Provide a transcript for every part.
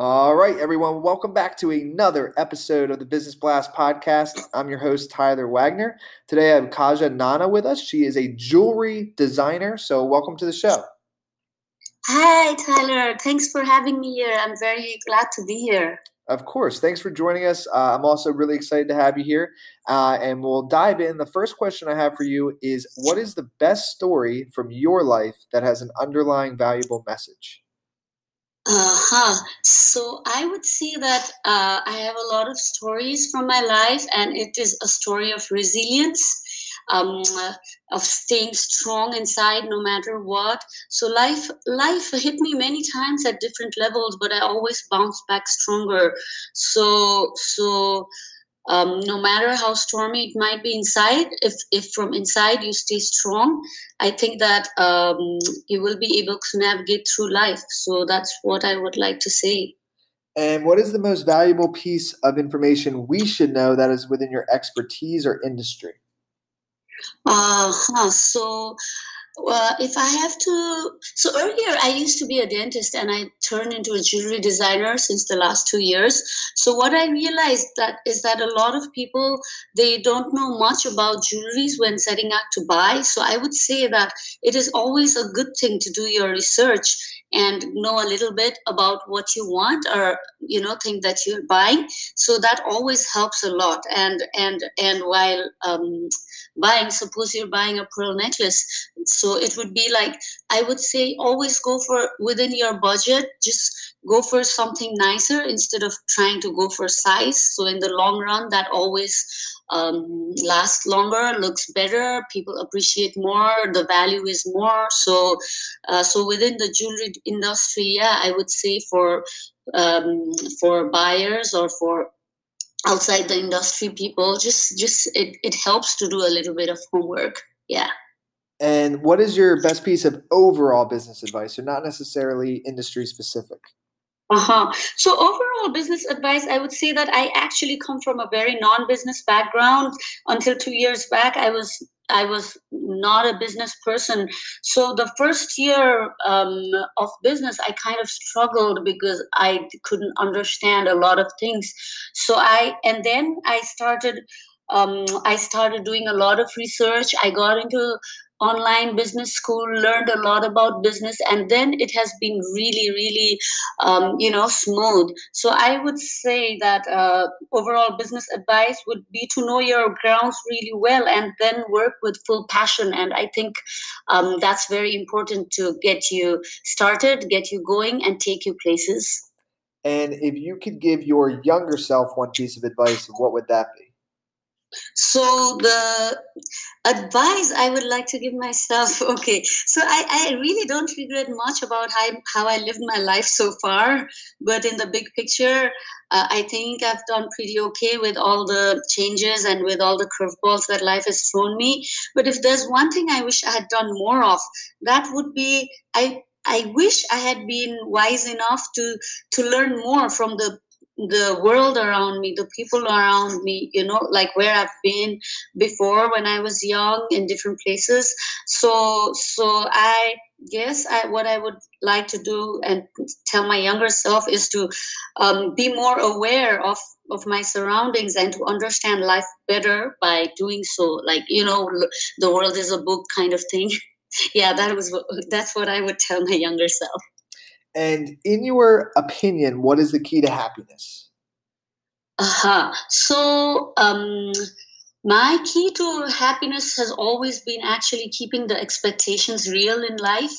All right, everyone, welcome back to another episode of the Business Blast podcast. I'm your host, Tyler Wagner. Today I have Kajal Naina with us. She is a jewelry designer. So, welcome to the show. Hi, Tyler. Thanks for having me here. I'm very glad to be here. Of course. Thanks for joining us. Uh, I'm also really excited to have you here. Uh, and we'll dive in. The first question I have for you is What is the best story from your life that has an underlying valuable message? Uh-huh. So I would say that uh, I have a lot of stories from my life, and it is a story of resilience, um, of staying strong inside no matter what. So life, life hit me many times at different levels, but I always bounce back stronger. So, so um, no matter how stormy it might be inside, if, if from inside you stay strong, I think that um, you will be able to navigate through life. So that's what I would like to say. And what is the most valuable piece of information we should know that is within your expertise or industry? Uh huh. So well, if I have to, so earlier I used to be a dentist and I turned into a jewelry designer since the last two years. So what I realized that is that a lot of people they don't know much about jewelries when setting out to buy. So I would say that it is always a good thing to do your research and know a little bit about what you want or you know think that you're buying so that always helps a lot and and and while um, buying suppose you're buying a pearl necklace so it would be like i would say always go for within your budget just go for something nicer instead of trying to go for size. So in the long run that always um, lasts longer looks better people appreciate more the value is more. So uh, so within the jewelry industry yeah i would say for um, for buyers or for outside the industry people just just it, it helps to do a little bit of homework. Yeah and what is your best piece of overall business advice so not necessarily industry specific uh-huh. So overall business advice, I would say that I actually come from a very non-business background. Until two years back, I was I was not a business person. So the first year um, of business, I kind of struggled because I couldn't understand a lot of things. So I and then I started um, I started doing a lot of research. I got into online business school learned a lot about business and then it has been really really um, you know smooth. So i would say that uh, overall business advice would be to know your grounds really well and then work with full passion. And i think um, that's very important to get you started get you going and take you places. And if you could give your younger self one piece of advice what would that be so the advice i would like to give myself okay so i, I really don't regret much about how, how i lived my life so far but in the big picture uh, i think i've done pretty okay with all the changes and with all the curveballs that life has thrown me. But if there's one thing i wish i had done more of that would be i I wish I had been wise enough to to learn more from the the world around me, the people around me, you know, like where I've been before when I was young in different places. So, so I guess I, what I would like to do and tell my younger self is to um, be more aware of of my surroundings and to understand life better by doing so. Like you know, the world is a book kind of thing. yeah, that was that's what I would tell my younger self. And in your opinion, what is the key to happiness? Uh-huh. So um, my key to happiness has always been actually keeping the expectations real in life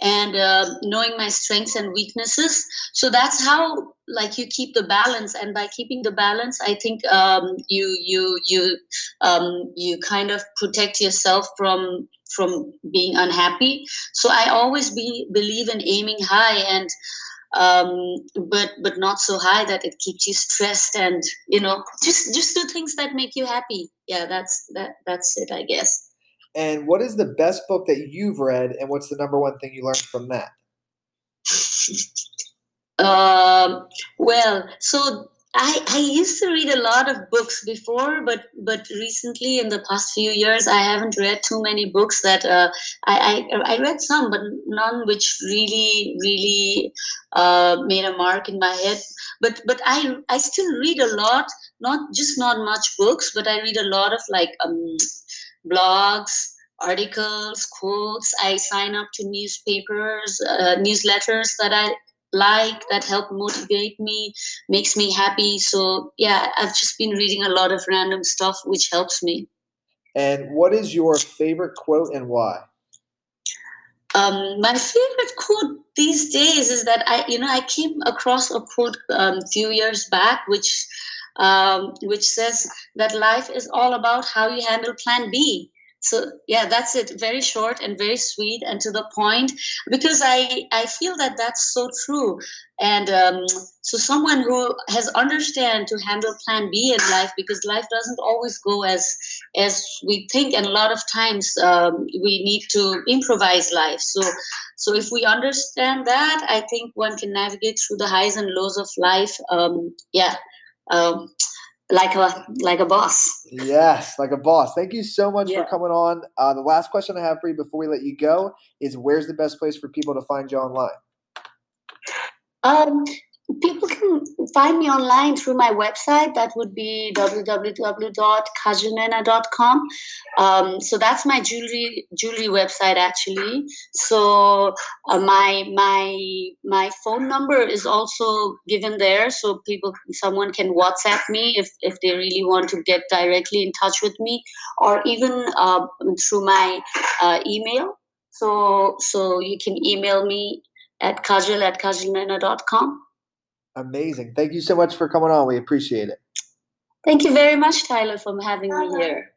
and uh, knowing my strengths and weaknesses. So that's how like you keep the balance. And by keeping the balance i think um, you you you um, you kind of protect yourself from from being unhappy. So i always be believe in aiming high and um, but but not so high that it keeps you stressed and you know just just do things that make you happy. Yeah that's that that's it i guess. And what is the best book that you've read and what's the number one thing you learned from that? Um, well so I, I used to read a lot of books before, but but recently in the past few years I haven't read too many books. That uh, I, I I read some, but none which really really uh, made a mark in my head. But but I I still read a lot, not just not much books, but I read a lot of like um, blogs, articles, quotes. I sign up to newspapers, uh, newsletters that I like that help motivate me makes me happy. So yeah i've just been reading a lot of random stuff which helps me. And what is your favorite quote and why? Um, my favorite quote these days is that i you know i came across a quote um, a few years back which um, which says that life is all about how you handle plan b so yeah that's it. Very short and very sweet and to the point because i i feel that that's so true. And um, so someone who has understand to handle plan b in life because life doesn't always go as as we think and a lot of times um, we need to improvise life. So so if we understand that i think one can navigate through the highs and lows of life um, yeah um, like a like a boss. Yes, like a boss. Thank you so much yeah. for coming on. Uh, the last question I have for you before we let you go is: Where's the best place for people to find you online? Um, people can find me online through my website. That would be www.kajalnaina.com. Um, so that's my jewelry jewelry website actually. So uh, my my my phone number is also given there, so people someone can WhatsApp me if if they really want to get directly in touch with me, or even uh, through my uh, email. So so you can email me at kajal at kajalnaina.com. Amazing. Thank you so much for coming on. We appreciate it. Thank you very much, Tyler, for having me here.